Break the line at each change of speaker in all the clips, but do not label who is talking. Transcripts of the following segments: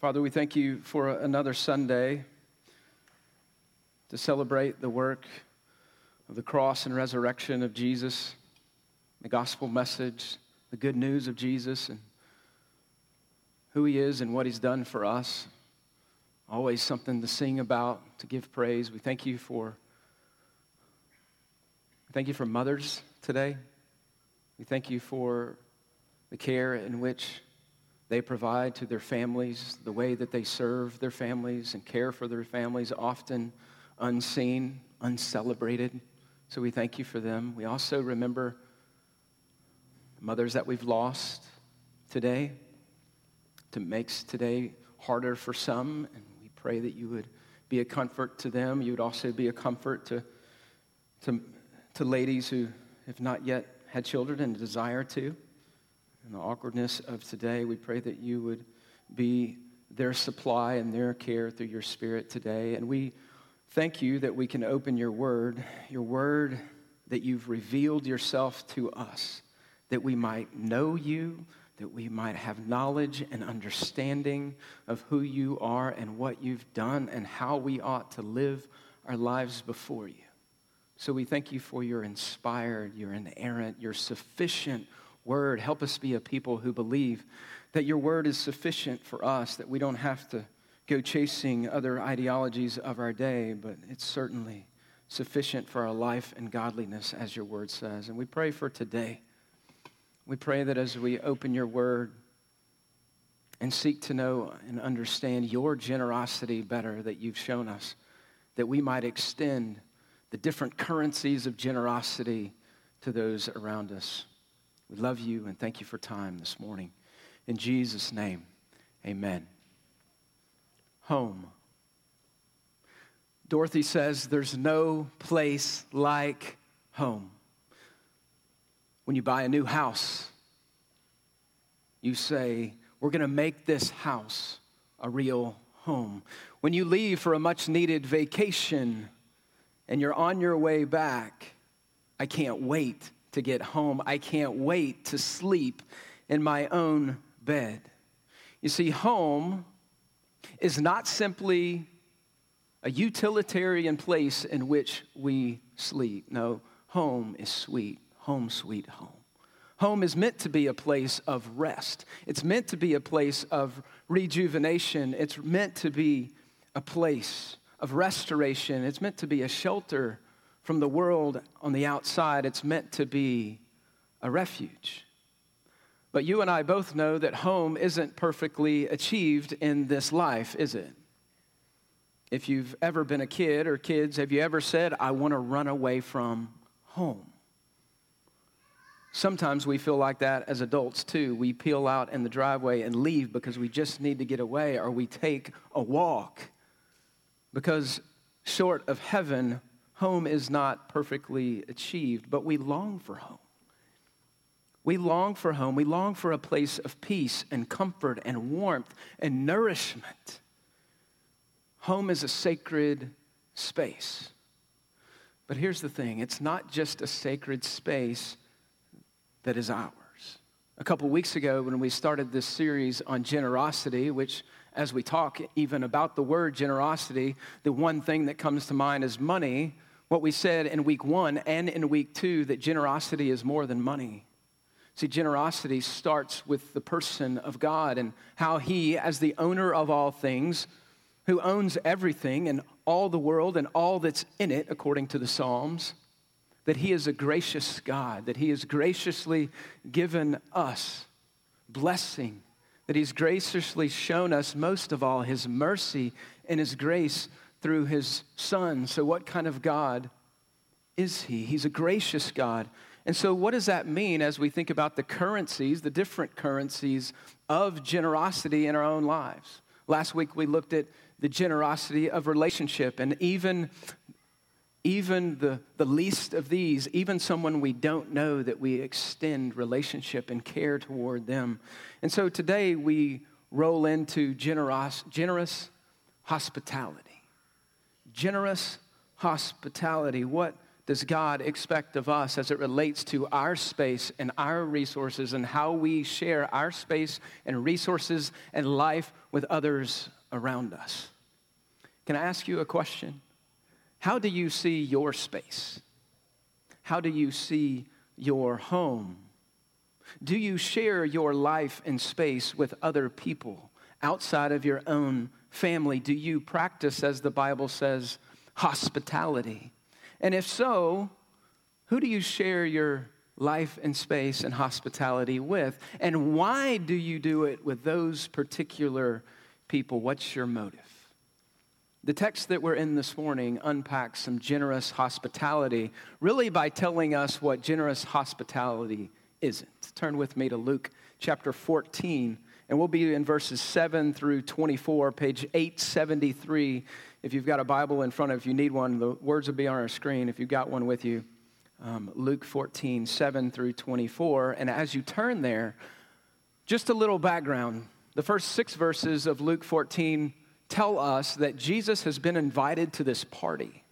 Father, we thank you for another Sunday to celebrate the work of the cross and resurrection of Jesus, the gospel message, the good news of Jesus, and who he is and what he's done for us. Always something to sing about, to give praise. We thank you for thank you for mothers today. We thank you for the care in which they provide to their families, the way that they serve their families and care for their families, often unseen, uncelebrated. So we thank you for them. We also remember mothers that we've lost today. To makes today harder for some, and we pray that you would be a comfort to them. You would also be a comfort to, to, to ladies who have not yet had children and desire to and the awkwardness of today. We pray that you would be their supply and their care through your spirit today. And we thank you that we can open your word, your word that you've revealed yourself to us, that we might know you, that we might have knowledge and understanding of who you are and what you've done and how we ought to live our lives before you. So we thank you for your inspired, your inerrant, your sufficient word. Help us be a people who believe that your word is sufficient for us, that we don't have to go chasing other ideologies of our day, but it's certainly sufficient for our life and godliness, as your word says. And we pray for today. We pray that as we open your word and seek to know and understand your generosity better that you've shown us, that we might extend the different currencies of generosity to those around us. We love you and thank you for time this morning. In Jesus' name, amen. Home. Dorothy says there's no place like home. When you buy a new house, you say, We're going to make this house a real home. When you leave for a much needed vacation and you're on your way back, I can't wait to get home. I can't wait to sleep in my own bed. You see, home is not simply a utilitarian place in which we sleep. No, home is sweet. Home, sweet home. Home is meant to be a place of rest. It's meant to be a place of rejuvenation. It's meant to be a place of restoration. It's meant to be a shelter from the world on the outside, it's meant to be a refuge. But you and I both know that home isn't perfectly achieved in this life, is it? If you've ever been a kid or kids, have you ever said, I want to run away from home? Sometimes we feel like that as adults too. We peel out in the driveway and leave because we just need to get away, or we take a walk because short of heaven, home is not perfectly achieved, but we long for home. We long for home. We long for a place of peace and comfort and warmth and nourishment. Home is a sacred space. But here's the thing it's not just a sacred space that is ours. A couple weeks ago, when we started this series on generosity, which as we talk even about the word generosity, the one thing that comes to mind is money what we said in week one and in week two that generosity is more than money. See, generosity starts with the person of God and how He, as the owner of all things, who owns everything and all the world and all that's in it, according to the Psalms, that He is a gracious God, that He has graciously given us blessing, that He's graciously shown us most of all His mercy and His grace through his son. So, what kind of God is he? He's a gracious God. And so, what does that mean as we think about the currencies, the different currencies of generosity in our own lives? Last week we looked at the generosity of relationship, and even, even the, the least of these, even someone we don't know, that we extend relationship and care toward them. And so today we roll into generous, generous hospitality generous hospitality. What does God expect of us as it relates to our space and our resources and how we share our space and resources and life with others around us? Can I ask you a question? How do you see your space? How do you see your home? Do you share your life and space with other people outside of your own family? Do you practice, as the Bible says, hospitality? And if so, who do you share your life and space and hospitality with? And why do you do it with those particular people? What's your motive? The text that we're in this morning unpacks some generous hospitality, really by telling us what generous hospitality isn't. Turn with me to Luke chapter 14, and we'll be in verses 7 through 24, page 873 if you've got a Bible in front of you, need one, the words will be on our screen. If you've got one with you, um, Luke 14, 7 through 24. And as you turn there, just a little background. The first six verses of Luke 14 tell us that Jesus has been invited to this party.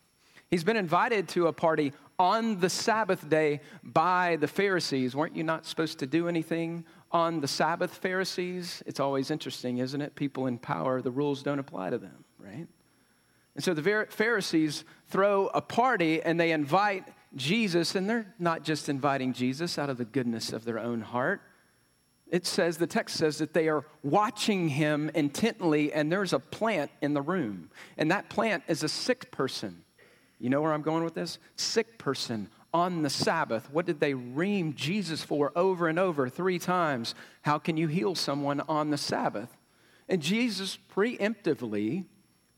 He's been invited to a party on the Sabbath day by the Pharisees. Weren't you not supposed to do anything on the Sabbath, Pharisees? It's always interesting, isn't it? People in power, the rules don't apply to them, right? And so the Pharisees throw a party and they invite Jesus, and they're not just inviting Jesus out of the goodness of their own heart. It says, the text says that they are watching him intently, and there's a plant in the room. And that plant is a sick person. You know where I'm going with this? Sick person on the Sabbath. What did they ream Jesus for over and over three times? How can you heal someone on the Sabbath? And Jesus preemptively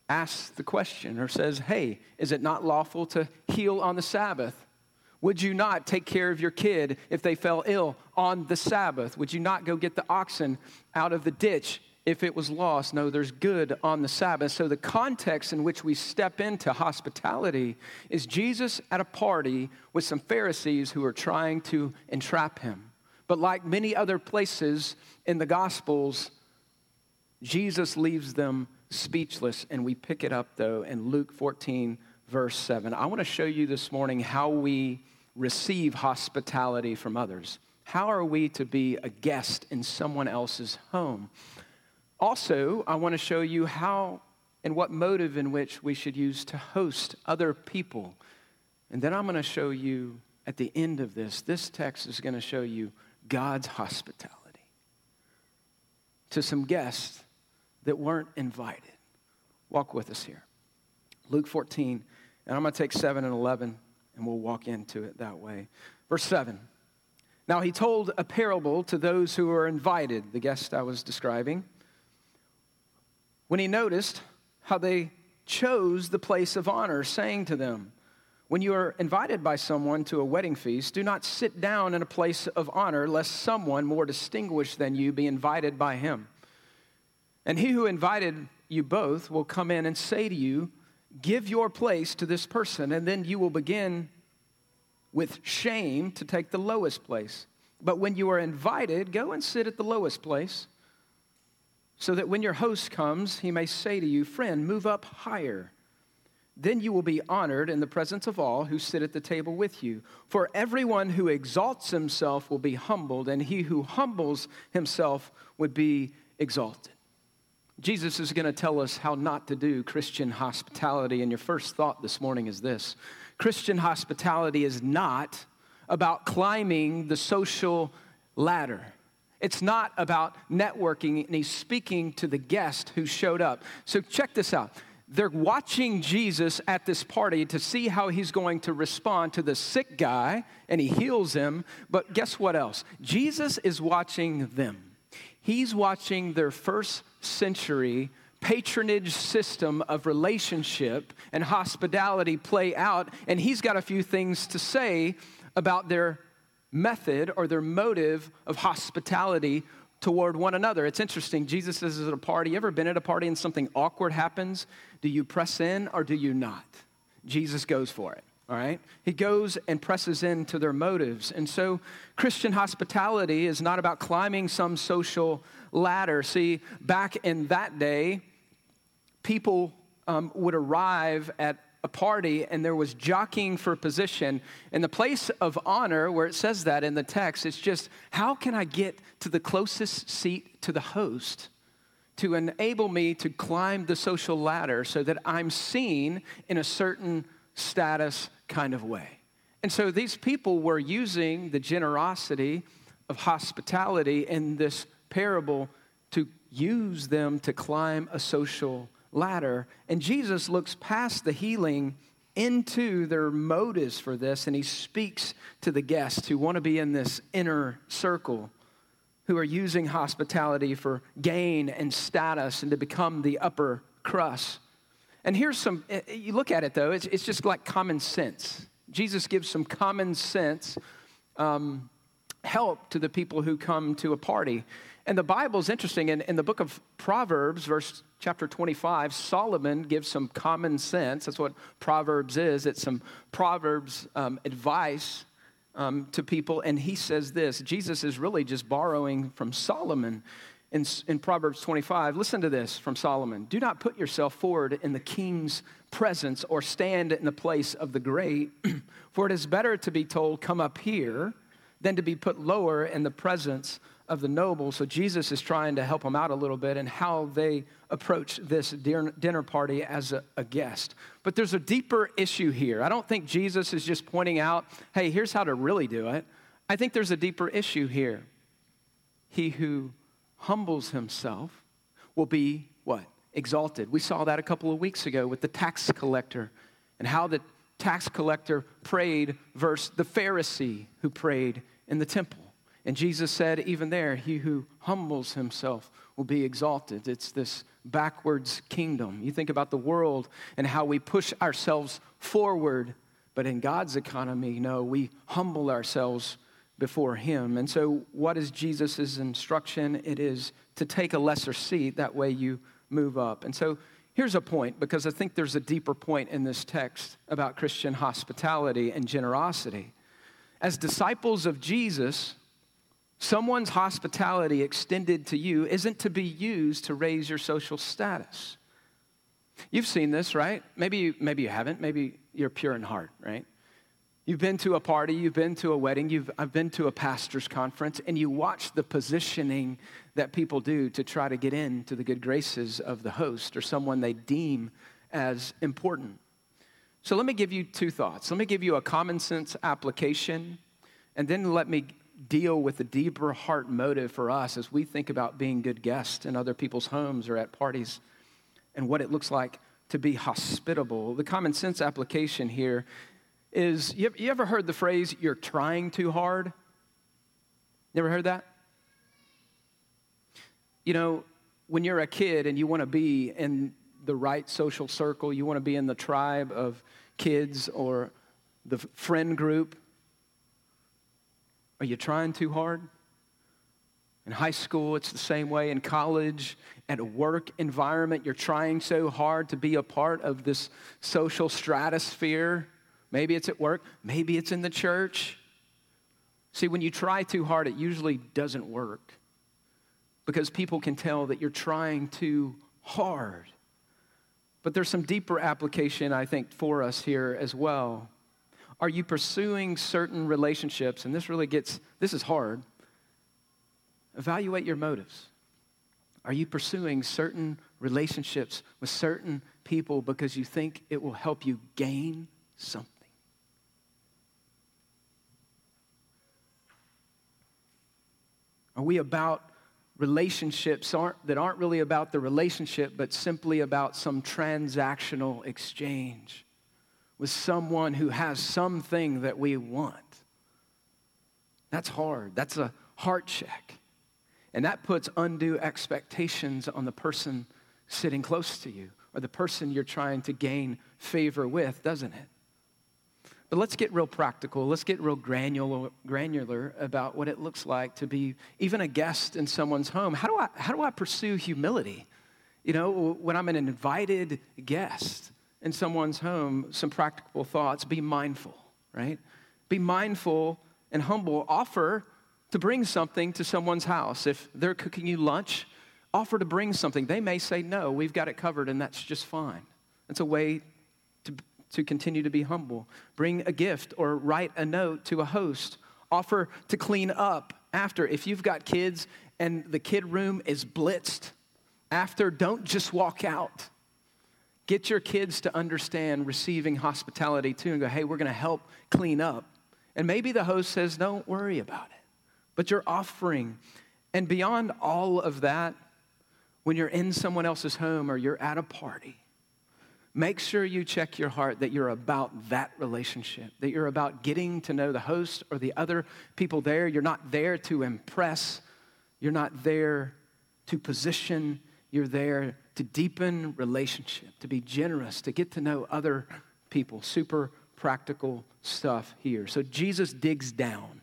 asks the question or says, Hey, is it not lawful to heal on the Sabbath? Would you not take care of your kid if they fell ill on the Sabbath? Would you not go get the oxen out of the ditch if it was lost? No, there's good on the Sabbath. So, the context in which we step into hospitality is Jesus at a party with some Pharisees who are trying to entrap him. But, like many other places in the Gospels, Jesus leaves them speechless. And we pick it up, though, in Luke 14, verse 7. I want to show you this morning how we receive hospitality from others. How are we to be a guest in someone else's home? Also, I want to show you how and what motive in which we should use to host other people. And then I'm going to show you at the end of this, this text is going to show you God's hospitality to some guests that weren't invited. Walk with us here. Luke 14, and I'm going to take 7 and 11, and we'll walk into it that way. Verse 7. Now he told a parable to those who were invited, the guest I was describing, when he noticed how they chose the place of honor, saying to them, When you are invited by someone to a wedding feast, do not sit down in a place of honor, lest someone more distinguished than you be invited by him. And he who invited you both will come in and say to you, Give your place to this person, and then you will begin with shame to take the lowest place. But when you are invited, go and sit at the lowest place, so that when your host comes, he may say to you, Friend, move up higher. Then you will be honored in the presence of all who sit at the table with you. For everyone who exalts himself will be humbled, and he who humbles himself would be exalted. Jesus is going to tell us how not to do Christian hospitality. And your first thought this morning is this Christian hospitality is not about climbing the social ladder. It's not about networking, and he's speaking to the guest who showed up. So, check this out. They're watching Jesus at this party to see how he's going to respond to the sick guy, and he heals him. But guess what else? Jesus is watching them. He's watching their first century patronage system of relationship and hospitality play out, and he's got a few things to say about their method or their motive of hospitality toward one another. It's interesting. Jesus says at a party, you ever been at a party and something awkward happens? Do you press in or do you not? Jesus goes for it all right? He goes and presses into their motives. And so Christian hospitality is not about climbing some social ladder. See, back in that day, people um, would arrive at a party and there was jockeying for position. In the place of honor, where it says that in the text, it's just how can I get to the closest seat to the host to enable me to climb the social ladder so that I'm seen in a certain status kind of way? And so these people were using the generosity of hospitality in this parable to use them to climb a social ladder. And Jesus looks past the healing into their motives for this, and he speaks to the guests who want to be in this inner circle, who are using hospitality for gain and status and to become the upper crust. And here's some, eh, eh, you look at it though, it's, it's just like common sense. Jesus gives some common sense um, help to the people who come to a party. And the Bible's interesting. In, in the book of Proverbs, verse chapter 25, Solomon gives some common sense. That's what Proverbs is. It's some Proverbs um, advice um, to people. And he says this Jesus is really just borrowing from Solomon in, in Proverbs 25. Listen to this from Solomon Do not put yourself forward in the king's presence or stand in the place of the great, for it is better to be told, Come up here, than to be put lower in the presence of the noble. So Jesus is trying to help them out a little bit in how they approach this dinner party as a, a, guest. But there's a deeper issue here. I don't think Jesus is just pointing out, hey, here's how to really do it. I think there's a deeper issue here. He who humbles himself will be what? Exalted. We saw that a couple of weeks ago with the tax collector and how the tax collector prayed versus the Pharisee who prayed in the temple. And Jesus said, even there, he who humbles himself will be exalted. It's this backwards kingdom. You think about the world and how we push ourselves forward, but in God's economy, no, we humble ourselves before him. And so, what is Jesus' instruction? It is to take a lesser seat, that way you move up. And so, here's a point because I think there's a deeper point in this text about Christian hospitality and generosity. As disciples of Jesus, Someone's hospitality extended to you isn't to be used to raise your social status. You've seen this, right? Maybe you, maybe you haven't. Maybe you're pure in heart, right? You've been to a party, you've been to a wedding, you've, I've been to a pastor's conference, and you watch the positioning that people do to try to get into the good graces of the host or someone they deem as important. So let me give you two thoughts. Let me give you a common sense application, and then let me deal with the deeper heart motive for us as we think about being good guests in other people's homes or at parties and what it looks like to be hospitable. The common sense application here is you ever heard the phrase, you're trying too hard? Never heard that? You know, when you're a kid and you want to be in the right social circle, you want to be in the tribe of kids or the friend group are you trying too hard? In high school, it's the same way. In college, at a work environment, you're trying so hard to be a part of this social stratosphere. Maybe it's at work, maybe it's in the church. See, when you try too hard, it usually doesn't work because people can tell that you're trying too hard. But there's some deeper application, I think, for us here as well. Are you pursuing certain relationships? And this really gets, this is hard. Evaluate your motives. Are you pursuing certain relationships with certain people because you think it will help you gain something? Are we about relationships aren't, that aren't really about the relationship, but simply about some transactional exchange? With someone who has something that we want. That's hard. That's a heart check. And that puts undue expectations on the person sitting close to you or the person you're trying to gain favor with, doesn't it? But let's get real practical. Let's get real granular, granular about what it looks like to be even a guest in someone's home. How do I, how do I pursue humility? You know, when I'm an invited guest, in someone's home some practical thoughts. Be mindful, right? Be mindful and humble. Offer to bring something to someone's house. If they're cooking you lunch, offer to bring something. They may say no, we've got it covered, and that's just fine. It's a way to to continue to be humble. Bring a gift or write a note to a host. Offer to clean up after. If you've got kids and the kid room is blitzed, after, don't just walk out. Get your kids to understand receiving hospitality too and go, hey, we're going to help clean up. And maybe the host says, don't worry about it. But you're offering. And beyond all of that, when you're in someone else's home or you're at a party, make sure you check your heart that you're about that relationship, that you're about getting to know the host or the other people there. You're not there to impress, you're not there to position, you're there to deepen relationship, to be generous, to get to know other people. Super practical stuff here. So Jesus digs down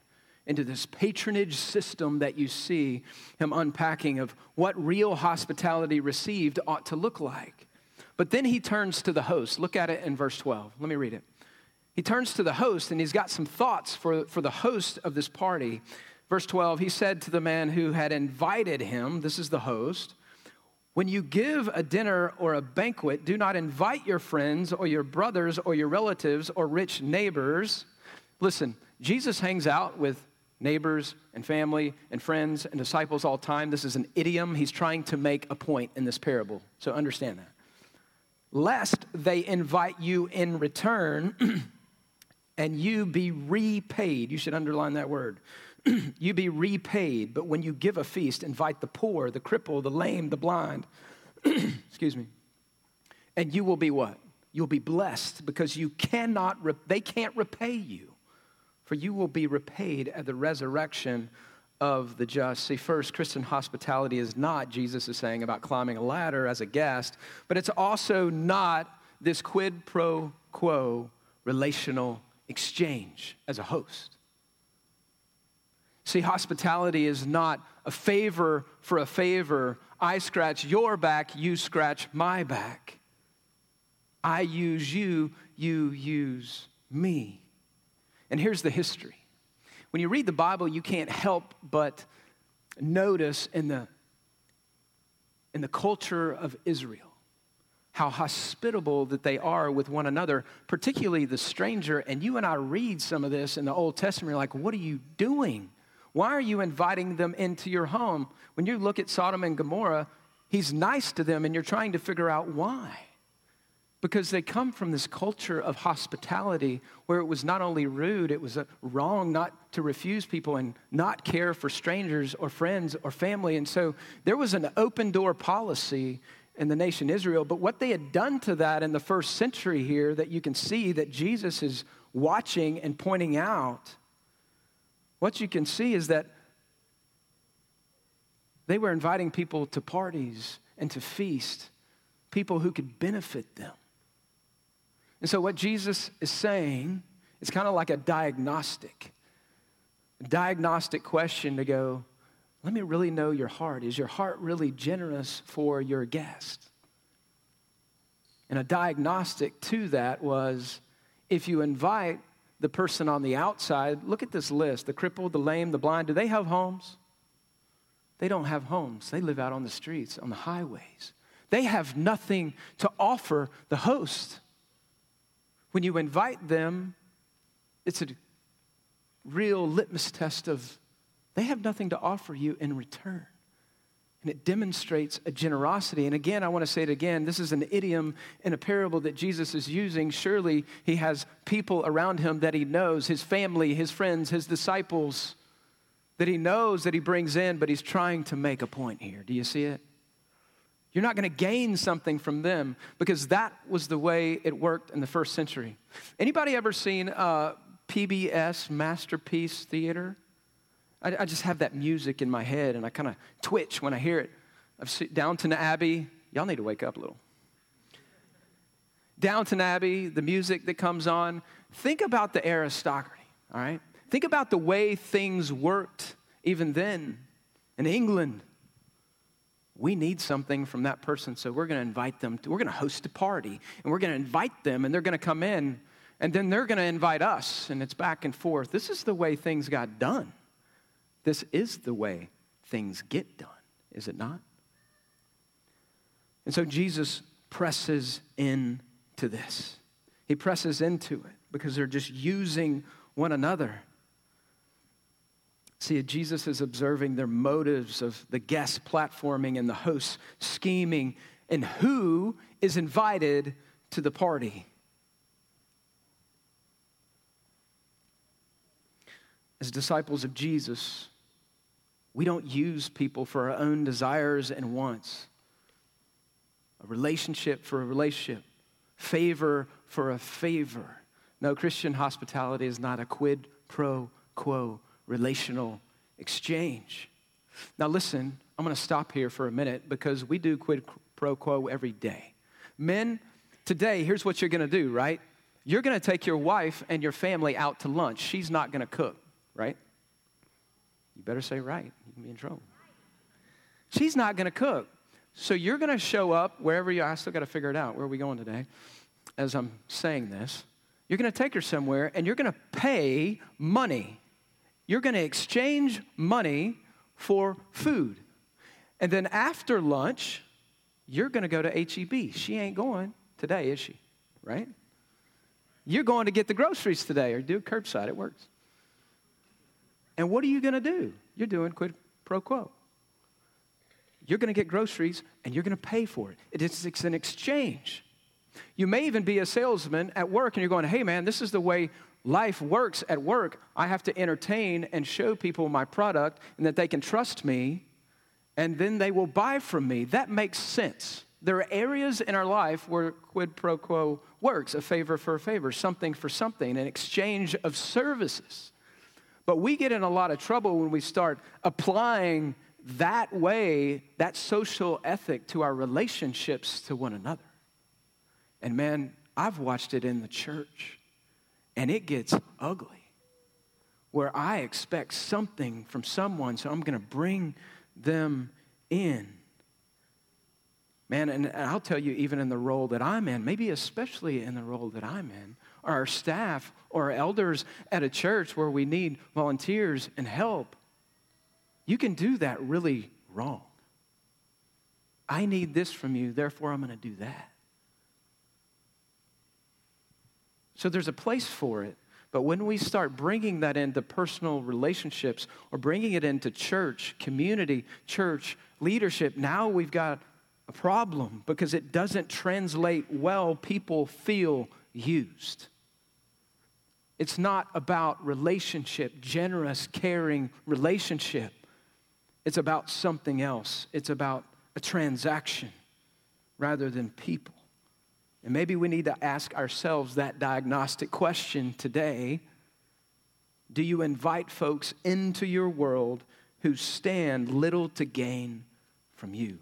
into this patronage system that you see him unpacking of what real hospitality received ought to look like. But then he turns to the host. Look at it in verse 12. Let me read it. He turns to the host and he's got some thoughts for, for the host of this party. Verse 12, he said to the man who had invited him, this is the host, when you give a dinner or a banquet, do not invite your friends or your brothers or your relatives or rich neighbors. Listen, Jesus hangs out with neighbors and family and friends and disciples all the time. This is an idiom. He's trying to make a point in this parable. So understand that. Lest they invite you in return and you be repaid. You should underline that word. you be repaid. But when you give a feast, invite the poor, the crippled, the lame, the blind. Excuse me. And you will be what? You'll be blessed because you cannot, re- they can't repay you for you will be repaid at the resurrection of the just. See, first, Christian hospitality is not, Jesus is saying, about climbing a ladder as a guest, but it's also not this quid pro quo relational exchange as a host. See, hospitality is not a favor for a favor. I scratch your back, you scratch my back. I use you, you use me. And here's the history. When you read the Bible, you can't help but notice in the, in the culture of Israel how hospitable that they are with one another, particularly the stranger. And you and I read some of this in the Old Testament, you're like, what are you doing? Why are you inviting them into your home? When you look at Sodom and Gomorrah, he's nice to them, and you're trying to figure out why because they come from this culture of hospitality where it was not only rude, it was wrong not to refuse people and not care for strangers or friends or family. And so there was an open door policy in the nation Israel. But what they had done to that in the first century here, that you can see that Jesus is watching and pointing out, what you can see is that they were inviting people to parties and to feast, people who could benefit them. And so, what Jesus is saying is kind of like a diagnostic, a diagnostic question to go, let me really know your heart. Is your heart really generous for your guest? And a diagnostic to that was if you invite the person on the outside, look at this list the crippled, the lame, the blind, do they have homes? They don't have homes. They live out on the streets, on the highways. They have nothing to offer the host. When you invite them, it's a real litmus test of they have nothing to offer you in return. And it demonstrates a generosity. And again, I want to say it again this is an idiom in a parable that Jesus is using. Surely he has people around him that he knows his family, his friends, his disciples that he knows that he brings in, but he's trying to make a point here. Do you see it? You're not going to gain something from them because that was the way it worked in the first century. Anybody ever seen uh, PBS Masterpiece Theater? I, I, just have that music in my head and I kind of twitch when I hear it. I've seen Downton Abbey. Y'all need to wake up a little. Downton Abbey, the music that comes on. Think about the aristocracy, all right? Think about the way things worked even then in England we need something from that person, so we're going to invite them. To, we're going to host a party, and we're going to invite them, and they're going to come in, and then they're going to invite us, and it's back and forth. This is the way things got done. This is the way things get done, is it not? And so Jesus presses into this. He presses into it because they're just using one another. See, Jesus is observing their motives of the guests platforming and the hosts scheming and who is invited to the party. As disciples of Jesus, we don't use people for our own desires and wants. A relationship for a relationship, favor for a favor. No, Christian hospitality is not a quid pro quo relational exchange. Now, listen, I'm going to stop here for a minute because we do quid pro quo every day. Men, today, here's what you're going to do, right? You're going to take your wife and your family out to lunch. She's not going to cook, right? You better say right. You can be in trouble. She's not going to cook. So you're going to show up wherever you. I still got to figure it out. Where are we going today? As I'm saying this, you're going to take her somewhere and you're going to pay money. You're going to exchange money for food. And then after lunch, you're going to go to HEB. She ain't going today, is she? Right? You're going to get the groceries today or do curbside. It works. And what are you going to do? You're doing quid pro quo. You're going to get groceries and you're going to pay for it. It is it's an exchange. You may even be a salesman at work and you're going, hey man, this is the way life works at work. I have to entertain and show people my product and that they can trust me and then they will buy from me. That makes sense. There are areas in our life where quid pro quo works a favor for a favor, something for something, an exchange of services. But we get in a lot of trouble when we start applying that way, that social ethic to our relationships to one another. And man, I've watched it in the church, and it gets ugly where I expect something from someone, so I'm going to bring them in. Man, and I'll tell you, even in the role that I'm in, maybe especially in the role that I'm in, or our staff or our elders at a church where we need volunteers and help, you can do that really wrong. I need this from you, therefore I'm going to do that. So there's a place for it. But when we start bringing that into personal relationships or bringing it into church, community, church, leadership, now we've got a problem because it doesn't translate well. People feel used. It's not about relationship, generous, caring relationship. It's about something else. It's about a transaction rather than people. And maybe we need to ask ourselves that diagnostic question today. Do you invite folks into your world who stand little to gain from you?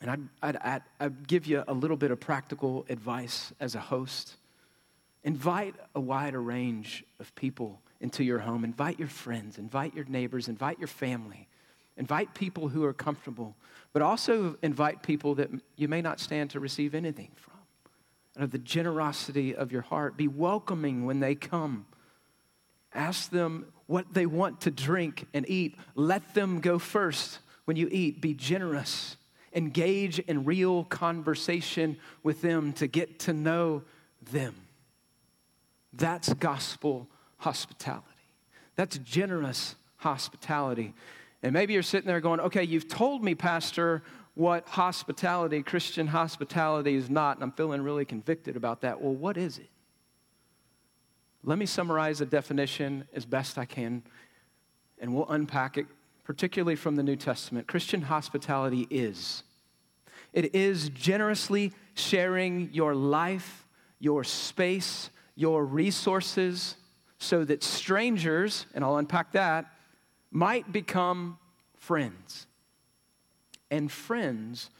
And I'd, I'd, I'd, I'd, give you a little bit of practical advice as a host. Invite a wider range of people into your home. Invite your friends, invite your neighbors, invite your family. Invite people who are comfortable, but also invite people that you may not stand to receive anything from. Out of the generosity of your heart, be welcoming when they come. Ask them what they want to drink and eat. Let them go first when you eat. Be generous. Engage in real conversation with them to get to know them. That's gospel hospitality. That's generous hospitality. And maybe you're sitting there going, okay, you've told me, Pastor, what hospitality, Christian hospitality is not, and I'm feeling really convicted about that. Well, what is it? Let me summarize the definition as best I can, and we'll unpack it, particularly from the New Testament. Christian hospitality is it is generously sharing your life, your space, your resources, so that strangers, and I'll unpack that, might become friends. And friends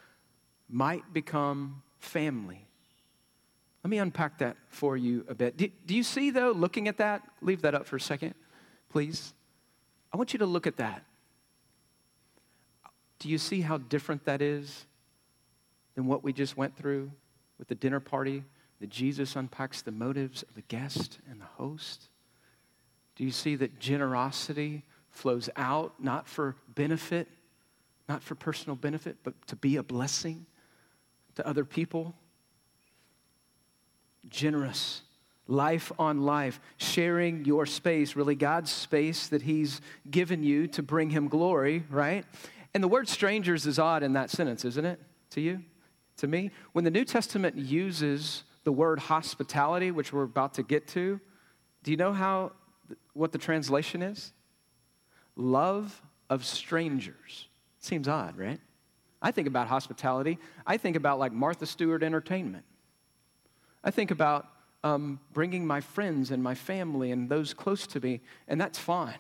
might become family. Let me unpack that for you a bit. Do, do, you see, though, looking at that? Leave that up for a second, please. I want you to look at that. Do you see how different that is than what we just went through with the dinner party? That Jesus unpacks the motives of the guest and the host? Do you see that generosity flows out not for benefit, not for personal benefit, but to be a blessing to other people? generous, life on life, sharing your space, really God's space that He's given you to bring Him glory, right? And the word strangers is odd in that sentence, isn't it? To you? To me? When the New Testament uses the word hospitality, which we're about to get to, do you know how what the translation is? Love of strangers. Seems odd, right? I think about hospitality. I think about like Martha Stewart entertainment. I think about um, bringing my friends and my family and those close to me, and that's fine.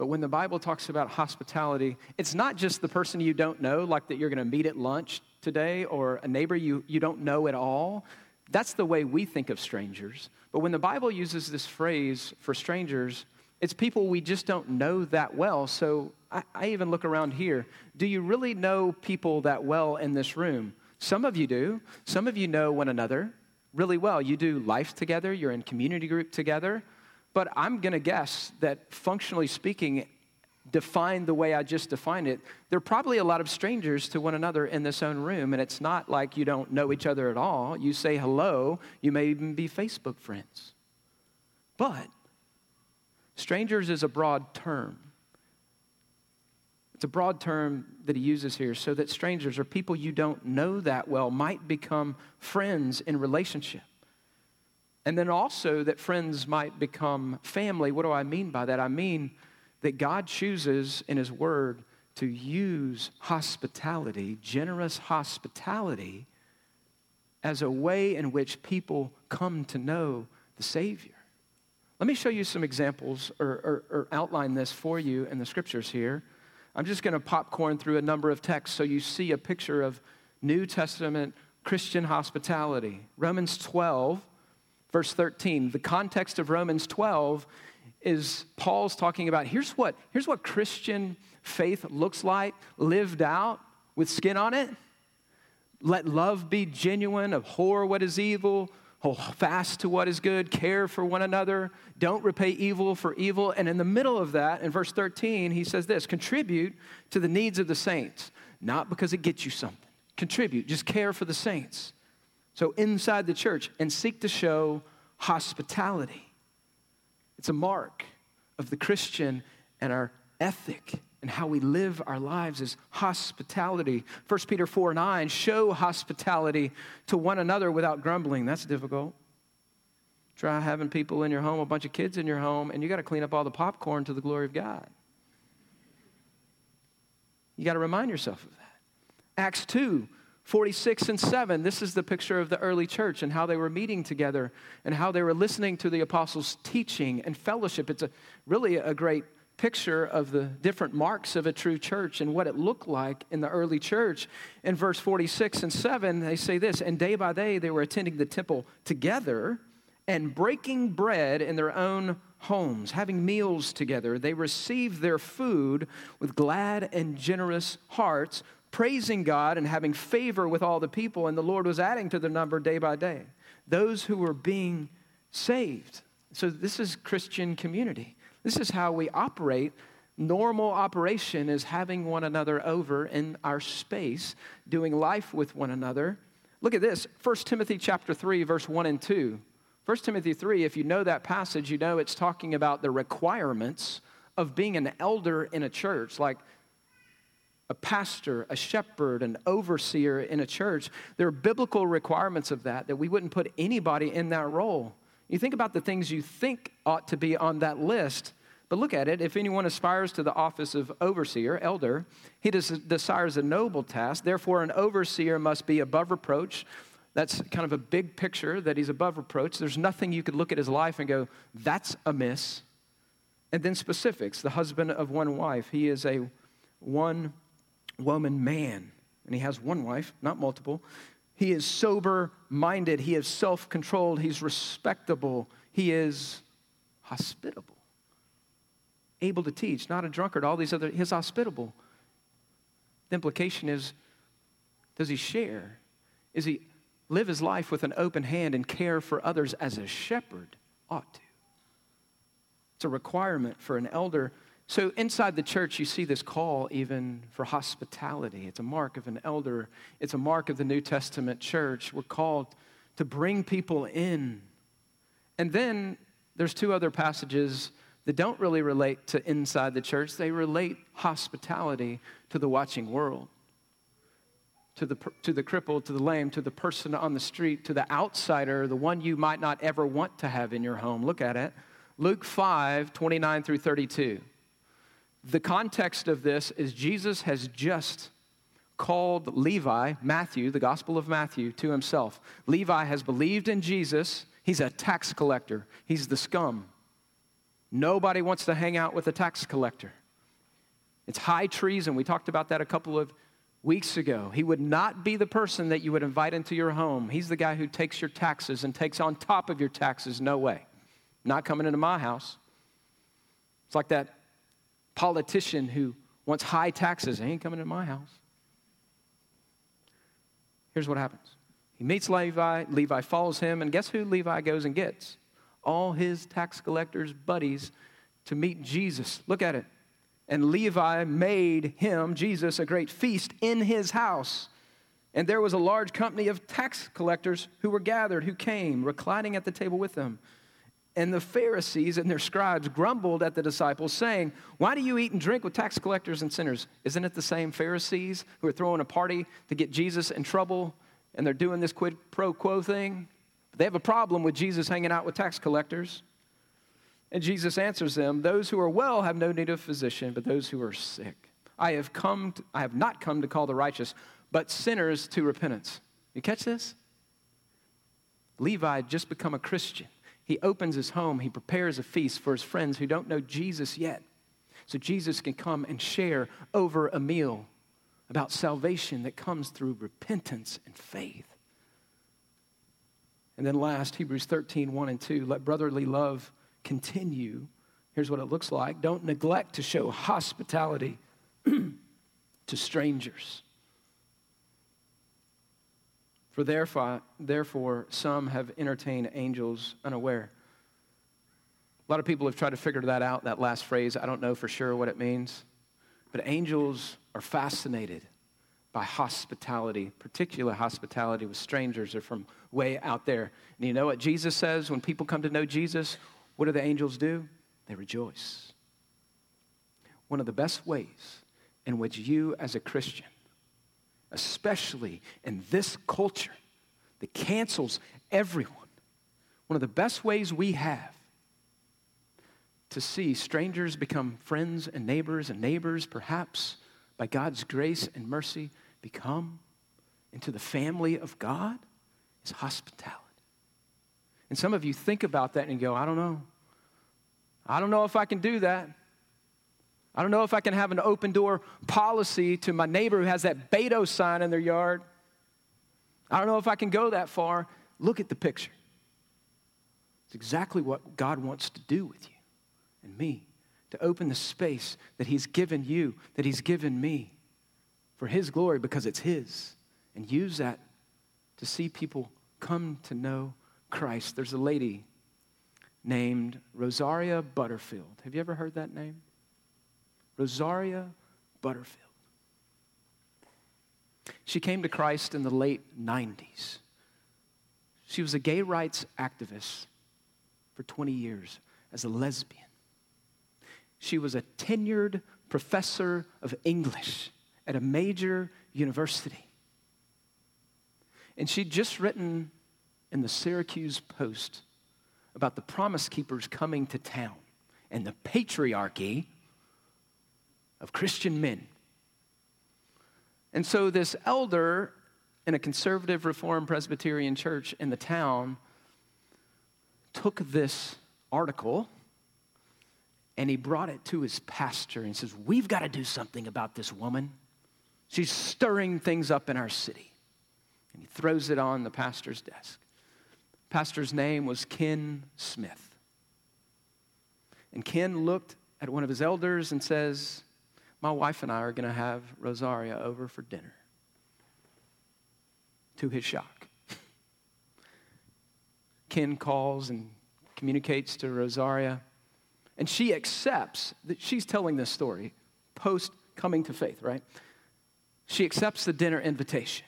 But when the Bible talks about hospitality, it's not just the person you don't know, like that you're going to meet at lunch today, or a neighbor you, you don't know at all. That's the way we think of strangers. But when the Bible uses this phrase for strangers, it's people we just don't know that well. So I, I, even look around here. Do you really know people that well in this room? Some of you do. Some of you know one another really well. You do life together, you're in community group together. But I'm going to guess that functionally speaking, defined the way I just defined it, there are probably a lot of strangers to one another in this own room. And it's not like you don't know each other at all. You say hello, you may even be Facebook friends. But strangers is a broad term. It's a broad term that he uses here so that strangers or people you don't know that well might become friends in relationship. And then also that friends might become family. What do I mean by that? I mean that God chooses in his word to use hospitality, generous hospitality, as a way in which people come to know the Savior. Let me show you some examples or, or, or outline this for you in the scriptures here. I'm just going to popcorn through a number of texts so you see a picture of New Testament Christian hospitality. Romans 12, verse 13. The context of Romans 12 is Paul's talking about here's what, here's what Christian faith looks like lived out with skin on it. Let love be genuine, abhor what is evil, hold fast to what is good, care for one another, don't repay evil for evil. And in the middle of that, in verse 13, he says this contribute to the needs of the saints, not because it gets you something. Contribute, just care for the saints. So inside the church, and seek to show hospitality. It's a mark of the Christian and our ethic and how we live our lives is hospitality. 1 Peter 4 9, show hospitality to one another without grumbling. That's difficult. Try having people in your home, a bunch of kids in your home, and you got to clean up all the popcorn to the glory of God. You got to remind yourself of that. Acts 2 46 and 7, this is the picture of the early church and how they were meeting together and how they were listening to the apostles' teaching and fellowship. It's a, really a great picture of the different marks of a true church and what it looked like in the early church. In verse 46 and 7, they say this And day by day they were attending the temple together and breaking bread in their own homes, having meals together. They received their food with glad and generous hearts, praising God and having favor with all the people. And the Lord was adding to their number day by day those who were being saved. So, this is Christian community. This is how we operate. Normal operation is having one another over in our space, doing life with one another. Look at this 1 Timothy chapter 3, verse 1 and 2. 1 Timothy 3, if you know that passage, you know it's talking about the requirements of being an elder in a church, like a pastor, a shepherd, an overseer in a church. There are biblical requirements of that, that we wouldn't put anybody in that role. You think about the things you think ought to be on that list, but look at it. If anyone aspires to the office of overseer, elder, he desires a noble task. Therefore, an overseer must be above reproach. That's kind of a big picture that he's above reproach. There's nothing you could look at his life and go, that's amiss. And then specifics the husband of one wife. He is a one woman man, and he has one wife, not multiple. He is sober minded. He is self controlled. He's respectable. He is hospitable. Able to teach, not a drunkard. All these other, he's hospitable. The implication is does he share? Is he live his life with an open hand and care for others as a shepherd ought to? It's a requirement for an elder so, inside the church, you see this call even for hospitality. It's a mark of an elder, it's a mark of the New Testament church. We're called to bring people in. And then there's two other passages that don't really relate to inside the church, they relate hospitality to the watching world. To the, to the crippled, to the lame, to the person on the street, to the outsider, the one you might not ever want to have in your home. Look at it. Luke 5, 29 through 32. The context of this is Jesus has just called Levi, Matthew, the Gospel of Matthew, to himself. Levi has believed in Jesus. He's a tax collector, he's the scum. Nobody wants to hang out with a tax collector. It's high treason. We talked about that a couple of weeks ago. He would not be the person that you would invite into your home. He's the guy who takes your taxes and takes on top of your taxes. No way. Not coming into my house. It's like that politician who wants high taxes. He ain't coming to my house. Here's what happens he meets Levi, Levi follows him, and guess who Levi goes and gets? All his tax collectors' buddies to meet Jesus. Look at it. And Levi made him, Jesus, a great feast in his house. And there was a large company of tax collectors who were gathered, who came, reclining at the table with them. And the Pharisees and their scribes grumbled at the disciples, saying, Why do you eat and drink with tax collectors and sinners? Isn't it the same Pharisees who are throwing a party to get Jesus in trouble and they're doing this quid pro quo thing? They have a problem with Jesus hanging out with tax collectors. And Jesus answers them, Those who are well have no need of a physician, but those who are sick. I have come to, I have not come to call the righteous, but sinners to repentance. You catch this? Levi had just become a Christian. He opens his home, he prepares a feast for his friends who don't know Jesus yet. So Jesus can come and share over a meal about salvation that comes through repentance and faith. And then last, Hebrews 13, 1 and 2, let brotherly love continue. Here's what it looks like. Don't neglect to show hospitality to strangers. For therefore, therefore, some have entertained angels unaware. A lot of people have tried to figure that out, that last phrase. I don't know for sure what it means. But angels are fascinated by hospitality, particular hospitality with strangers or from way out there. And you know what Jesus says when people come to know Jesus? What do the angels do? They rejoice. One of the best ways in which you, as a Christian, especially in this culture that cancels everyone, one of the best ways we have to see strangers become friends and neighbors, and neighbors, perhaps by God's grace and mercy, become into the family of God is hospitality. And some of you think about that and go, I don't know. I don't know if I can do that. I don't know if I can have an open door policy to my neighbor who has that Beto sign in their yard. I don't know if I can go that far. Look at the picture. It's exactly what God wants to do with you and me to open the space that He's given you, that He's given me for His glory because it's His, and use that to see people come to know Christ. There's a lady named Rosaria Butterfield. Have you ever heard that name? Rosaria Butterfield. She came to Christ in the late 90s. She was a gay rights activist for 20 years as a lesbian. She was a tenured professor of English at a major university. And she'd just written in the Syracuse Post about the Promise Keepers coming to town and the patriarchy of Christian men. And so, this elder in a conservative Reformed Presbyterian church in the town took this article and he brought it to his pastor and says, We've got to do something about this woman. She's stirring things up in our city. And he throws it on the pastor's desk. Pastor's name was Ken Smith. And Ken looked at one of his elders and says, my wife and I are going to have Rosaria over for dinner. To his shock. Ken calls and communicates to Rosaria, and she accepts that she's telling this story post coming to faith, right? She accepts the dinner invitation.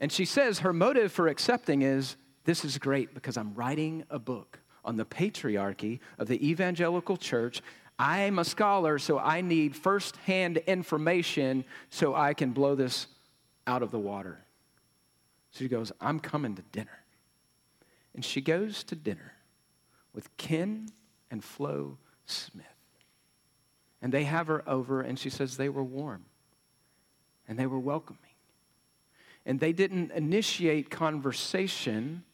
And she says her motive for accepting is this is great because I'm writing a book on the patriarchy of the evangelical church. I'm a scholar, so I need firsthand information so I can blow this out of the water. So she goes, I'm coming to dinner. And she goes to dinner with Ken and Flo Smith. And they have her over, and she says they were warm and they were welcoming. And they didn't initiate conversation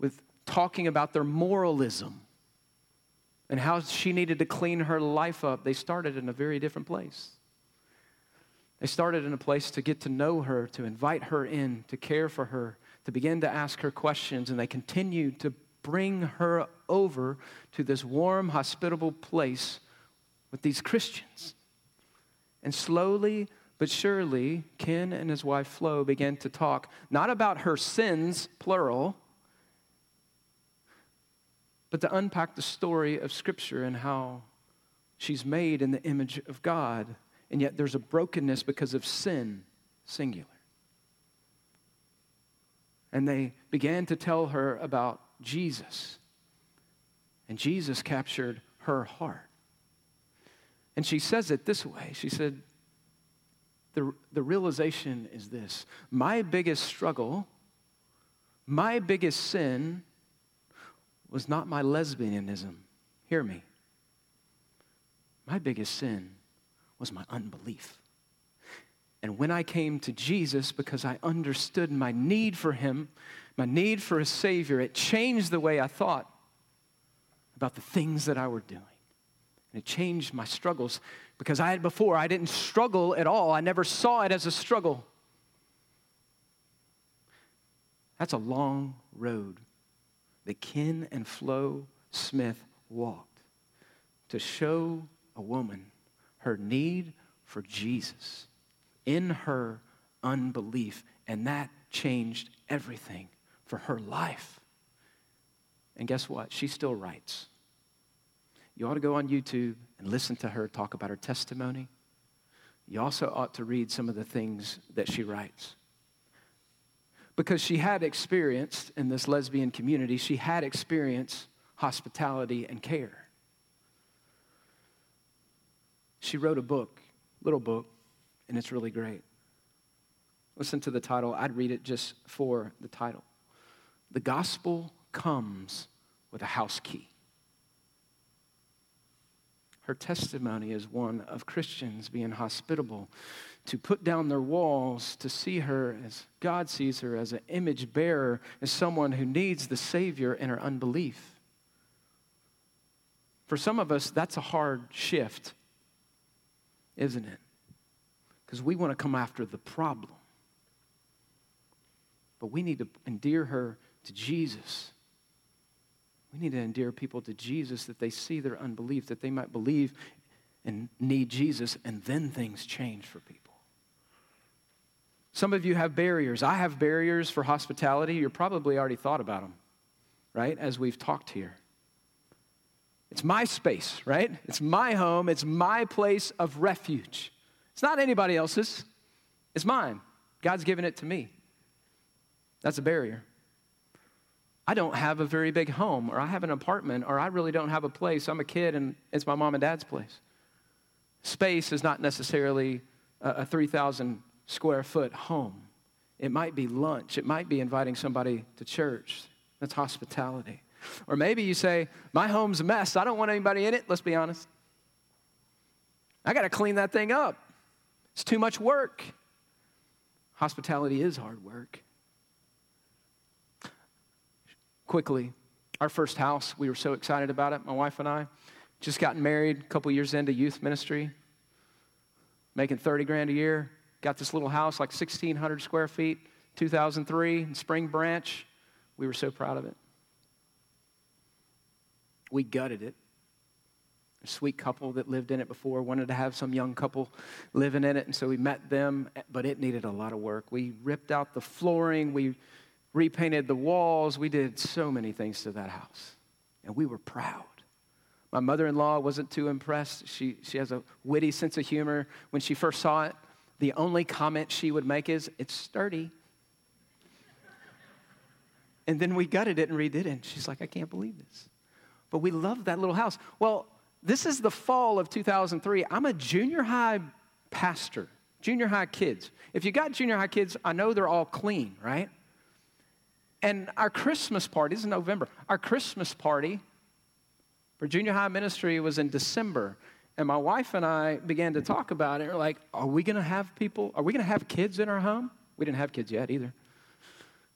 with talking about their moralism and how she needed to clean her life up. They started in a very different place. They started in a place to get to know her, to invite her in, to care for her, to begin to ask her questions, and they continued to bring her over to this warm, hospitable place with these Christians. And slowly but surely, Ken and his wife Flo began to talk not about her sins, plural, but to unpack the story of Scripture and how she's made in the image of God, and yet there's a brokenness because of sin, singular. And they began to tell her about Jesus, and Jesus captured her heart. And she says it this way She said, the, the realization is this my biggest struggle, my biggest sin was not my lesbianism. Hear me. My biggest sin was my unbelief. And when I came to Jesus, because I understood my need for Him, my need for a Savior, it changed the way I thought about the things that I were doing. And it changed my struggles because I had before, I didn't struggle at all. I never saw it as a struggle. That's a long road that Ken and Flo Smith walked to show a woman her need for Jesus in her unbelief. And that changed everything for her life. And guess what? She still writes. You ought to go on YouTube and listen to her talk about her testimony. You also ought to read some of the things that she writes because she had experienced in this lesbian community, she had experienced hospitality and care. She wrote a book, little book, and it's really great. Listen to the title. I'd read it just for the title. The gospel comes with a house key. Her testimony is one of Christians being hospitable, to put down their walls, to see her as God sees her, as an image bearer, as someone who needs the Savior in her unbelief. For some of us, that's a hard shift, isn't it? Because we want to come after the problem. But we need to endear her to Jesus we need to endear people to Jesus that they see their unbelief, that they might believe and need Jesus, and then things change for people. Some of you have barriers. I have barriers for hospitality. You're probably already thought about them, right? As we've talked here. It's my space, right? It's my home. It's my place of refuge. It's not anybody else's, it's mine. God's given it to me. That's a barrier. I don't have a very big home, or I have an apartment, or I really don't have a place. I'm a kid and it's my mom and dad's place. Space is not necessarily a, 3,000 square foot home. It might be lunch, it might be inviting somebody to church. That's hospitality. Or maybe you say, My home's a mess. I don't want anybody in it. Let's be honest. I got to clean that thing up. It's too much work. Hospitality is hard work quickly. Our first house, we were so excited about it, my wife and I. Just gotten married a couple years into youth ministry, making 30 grand a year. Got this little house, like 1,600 square feet, 2003 in Spring Branch. We were so proud of it. We gutted it. A sweet couple that lived in it before wanted to have some young couple living in it, and so we met them, but it needed a lot of work. We ripped out the flooring, we repainted the walls. We did so many things to that house. And we were proud. My mother in law wasn't too impressed. She, she has a witty sense of humor. When she first saw it, the only comment she would make is, It's sturdy. And then we gutted it and redid it. And she's like, I can't believe this. But we love that little house. Well, this is the fall of 2003. I'm a junior high pastor, junior high kids. If you got junior high kids, I know they're all clean, right? And our Christmas party, this is November, our Christmas party for junior high ministry was in December. And my wife and I began to talk about it. We're like, are we going to have people? Are we going to have kids in our home? We didn't have kids yet either.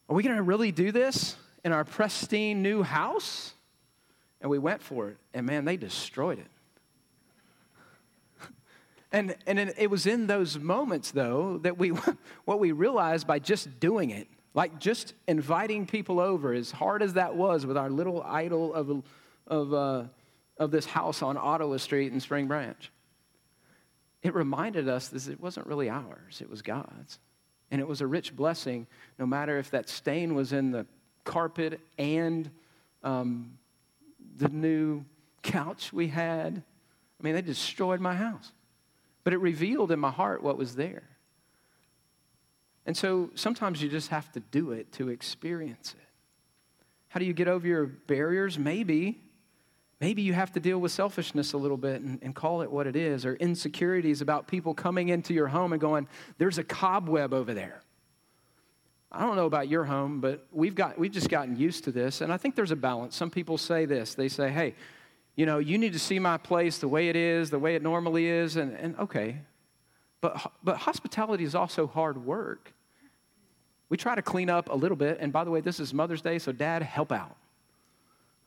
Are we going to really do this in our pristine new house? And we went for it. And man, they destroyed it. and, and it was in those moments, though, that we, what we realized by just doing it, like just inviting people over, as hard as that was with our little idol of, of, uh, of this house on Ottawa Street in Spring Branch, it reminded us that it wasn't really ours, it was God's. And it was a rich blessing, no matter if that stain was in the carpet and um, the new couch we had. I mean, they destroyed my house. But it revealed in my heart what was there. And so sometimes you just have to do it to experience it. How do you get over your barriers? Maybe. Maybe you have to deal with selfishness a little bit and, and, call it what it is, or insecurities about people coming into your home and going, there's a cobweb over there. I don't know about your home, but we've, got, we've just gotten used to this, and I think there's a balance. Some people say this they say, hey, you know, you need to see my place the way it is, the way it normally is, and, and okay, but, but hospitality is also hard work. We try to clean up a little bit. And by the way, this is Mother's Day, so dad, help out.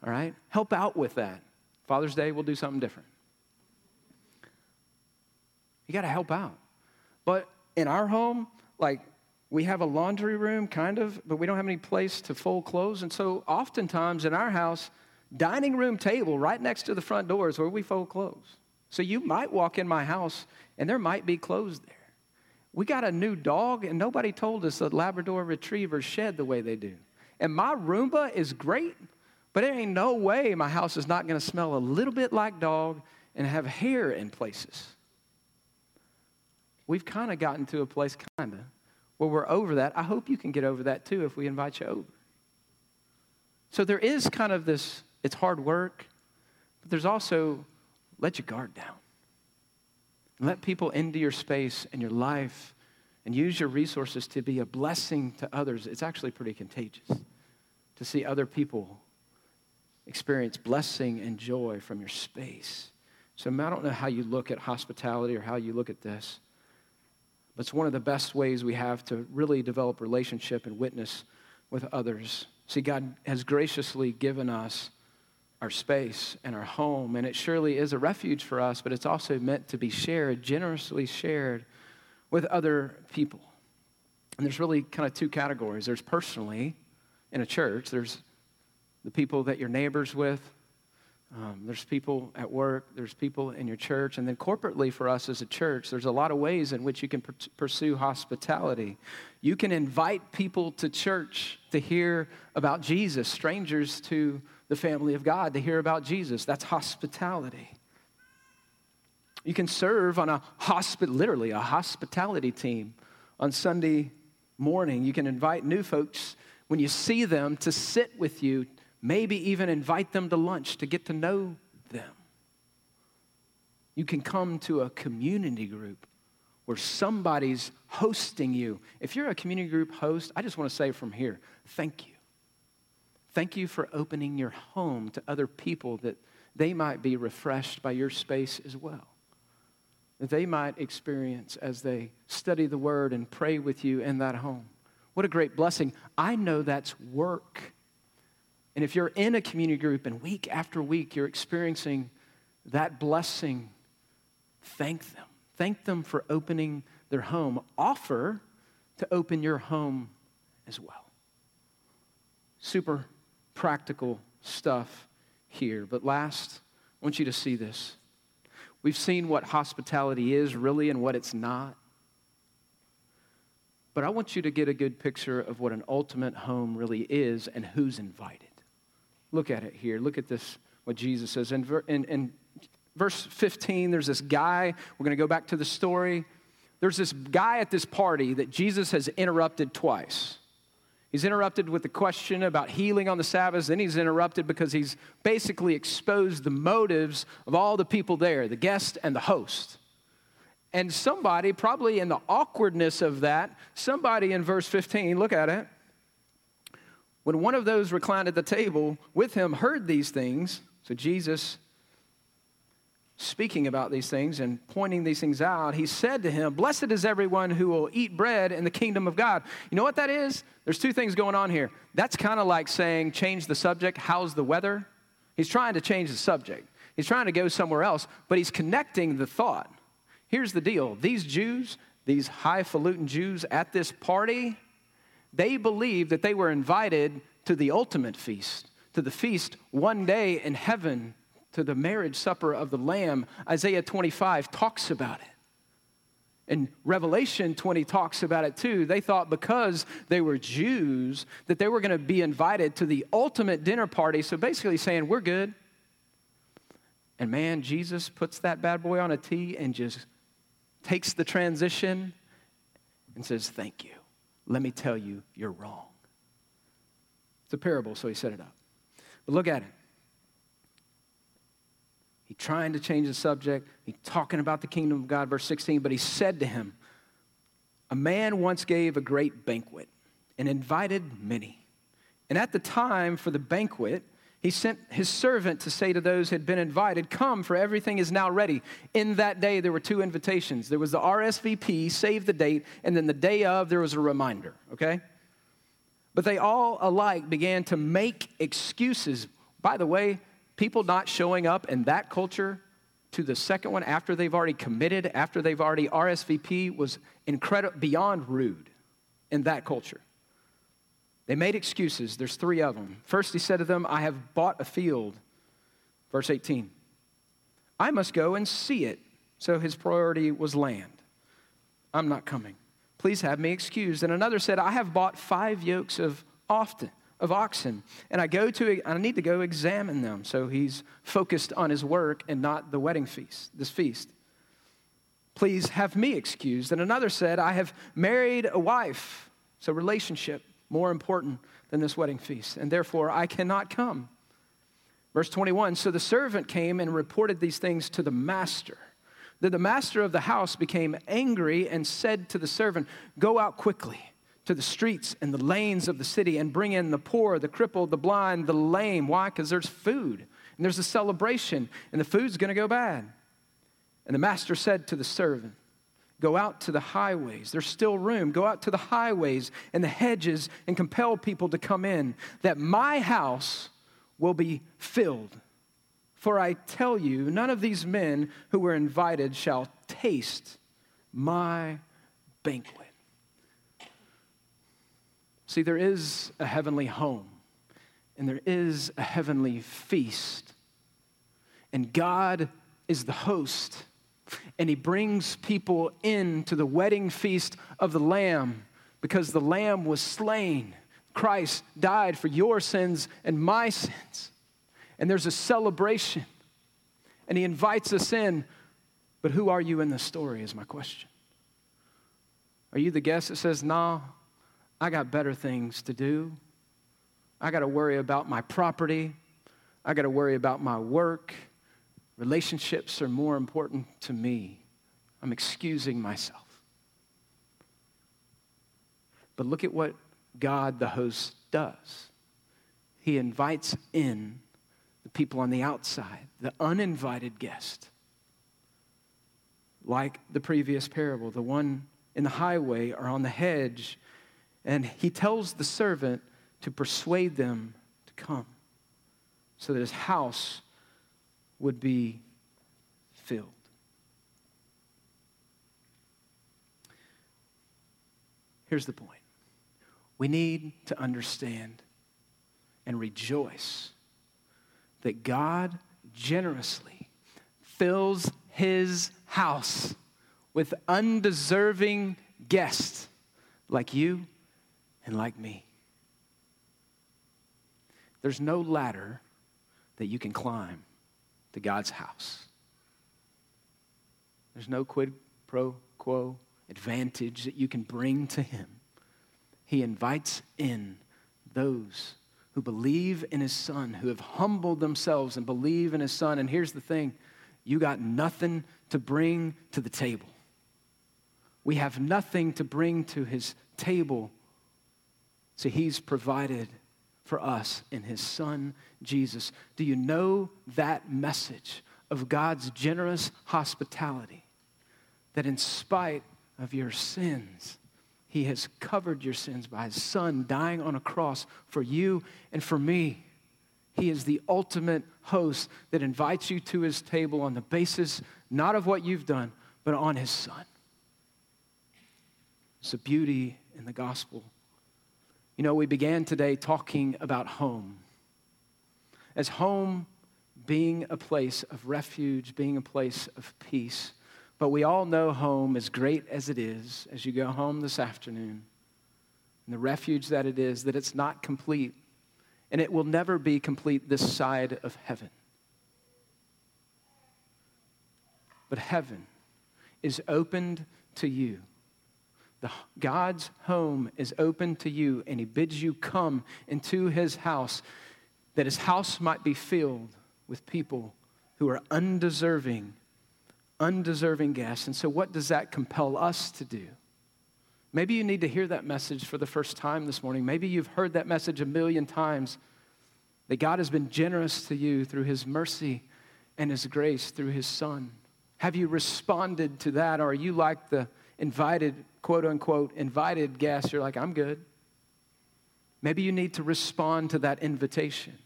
All right? Help out with that. Father's Day, we'll do something different. You got to help out. But in our home, like, we have a laundry room, kind of, but we don't have any place to fold clothes. And so, oftentimes in our house, dining room table right next to the front door is where we fold clothes. So, you might walk in my house and there might be clothes there. We got a new dog, and nobody told us that Labrador retrievers shed the way they do. And my Roomba is great, but there ain't no way my house is not going to smell a little bit like dog and have hair in places. We've kind of gotten to a place, kind of, where we're over that. I hope you can get over that too if we invite you over. So there is kind of this, it's hard work, but there's also let your guard down. Let people into your space and your life and use your resources to be a blessing to others. It's actually pretty contagious to see other people experience blessing and joy from your space. So I don't know how you look at hospitality or how you look at this, but it's one of the best ways we have to really develop relationship and witness with others. See, God has graciously given us our space and our home. And it surely is a refuge for us, but it's also meant to be shared, generously shared with other people. And there's really kind of two categories there's personally in a church, there's the people that you're neighbors with, um, there's people at work, there's people in your church, and then corporately for us as a church, there's a lot of ways in which you can pr- pursue hospitality. You can invite people to church to hear about Jesus, strangers to the family of God to hear about Jesus. That's hospitality. You can serve on a hospital, literally a hospitality team on Sunday morning. You can invite new folks when you see them to sit with you, maybe even invite them to lunch to get to know them. You can come to a community group where somebody's hosting you. If you're a community group host, I just want to say from here, thank you. Thank you for opening your home to other people that they might be refreshed by your space as well. That they might experience as they study the word and pray with you in that home. What a great blessing. I know that's work. And if you're in a community group and week after week you're experiencing that blessing, thank them. Thank them for opening their home. Offer to open your home as well. Super practical stuff here. But last, I want you to see this. We've seen what hospitality is really and what it's not. But I want you to get a good picture of what an ultimate home really is and who's invited. Look at it here. Look at this, what Jesus says. In, in, in verse 15, there's this guy. We're going to go back to the story. There's this guy at this party that Jesus has interrupted twice. He's interrupted with the question about healing on the Sabbath. Then he's interrupted because he's basically exposed the motives of all the people there, the guest and the host. And somebody, probably in the awkwardness of that, somebody in verse 15, look at it. When one of those reclined at the table with him heard these things, so Jesus speaking about these things and pointing these things out, he said to him, Blessed is everyone who will eat bread in the kingdom of God. You know what that is? There's two things going on here. That's kind of like saying, change the subject. How's the weather? He's trying to change the subject. He's trying to go somewhere else, but he's connecting the thought. Here's the deal these Jews, these highfalutin Jews at this party, they believed that they were invited to the ultimate feast, to the feast one day in heaven to the marriage supper of the Lamb, Isaiah 25 talks about it. And Revelation 20 talks about it too. They thought because they were Jews that they were going to be invited to the ultimate dinner party. So basically saying, we're good. And man, Jesus puts that bad boy on a T and just takes the transition and says, Thank you. Let me tell you, you're wrong. It's a parable, so he set it up. But look at it. He trying to change the subject. He talking about the kingdom of God, verse 16. But he said to him, A man once gave a great banquet and invited many. And at the time for the banquet, he sent his servant to say to those who had been invited, Come, for everything is now ready. In that day, there were two invitations. There was the RSVP, save the date, and then the day of, there was a reminder, okay? But they all alike began to make excuses. By the way, people not showing up in that culture to the second one after they've already committed, after they've already RSVP was incredible, beyond rude in that culture. They made excuses. There's three of them. First, he said to them, I have bought a field. Verse 18. I must go and see it. So his priority was land. I'm not coming. Please have me excused. And another said, I have bought five yokes of often of oxen, and I go to I need to go examine them. So he's focused on his work and not the wedding feast, this feast. Please have me excused. And another said, I have married a wife. So relationship more important than this wedding feast, and therefore I cannot come. Verse 21 So the servant came and reported these things to the master. Then the master of the house became angry and said to the servant, Go out quickly to the streets and the lanes of the city and bring in the poor, the crippled, the blind, the lame. Why? Because there's food and there's a celebration and the food's going to go bad. And the master said to the servant, Go out to the highways. There's still room. Go out to the highways and the hedges and compel people to come in, that my house will be filled. For I tell you, none of these men who were invited shall taste my banquet. See, there is a heavenly home and there is a heavenly feast. And God is the host, and He brings people in to the wedding feast of the Lamb because the Lamb was slain. Christ died for your sins and my sins. And there's a celebration, and He invites us in. But who are you in the story, is my question. Are you the guest that says, Nah, I got better things to do. I got to worry about my property. I got to worry about my work. Relationships are more important to me. I'm excusing myself. But look at what God, the host, does. He invites in the people on the outside, the uninvited guest. Like the previous parable, the one in the highway or on the hedge and he tells the servant to persuade them to come so that his house would be filled. Here's the point we need to understand and rejoice that God generously fills his house with undeserving guests like you and like me. There's no ladder that you can climb to God's house. There's no quid pro quo advantage that you can bring to Him. he invites in those who believe in his son, who have humbled themselves and believe in his son. And here's the thing you got nothing to bring to the table. We have nothing to bring to his table. So he's provided for us in his son, Jesus. Do you know that message of God's generous hospitality? That in spite of your sins, he has covered your sins by his son dying on a cross for you and for me. He is the ultimate host that invites you to his table on the basis not of what you've done, but on his son. It's a beauty in the gospel. You know, we began today talking about home. As home being a place of refuge, being a place of peace. But we all know home, as great as it is, as you go home this afternoon, and the refuge that it is, that it's not complete. And it will never be complete this side of heaven. But heaven is opened to you. The, God's home is open to you, and He bids you come into His house, that His house might be filled with people who are undeserving undeserving guests. And so, what does that compel us to do? Maybe you need to hear that message for the first time this morning. Maybe you've heard that message a million times that God has been generous to you through His mercy and His grace through His Son. Have you responded to that? Or are you like the invited, quote unquote, invited guest? You're like, I'm good. Maybe you need to respond to that invitation.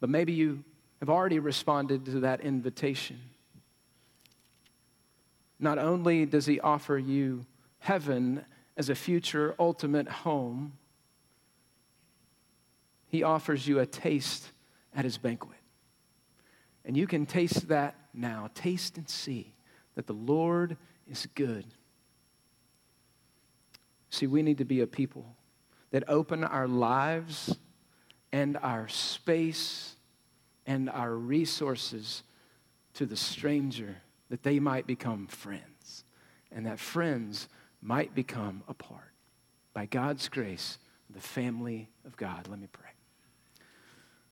But maybe you have already responded to that invitation. Not only does he offer you heaven as a future ultimate home, he offers you a taste at his banquet. And you can taste that now. Taste and see that the Lord is good. See, we need to be a people that open our lives and our space and our resources to the stranger that they might become friends and that friends might become a part, by God's grace, the family of God. Let me pray.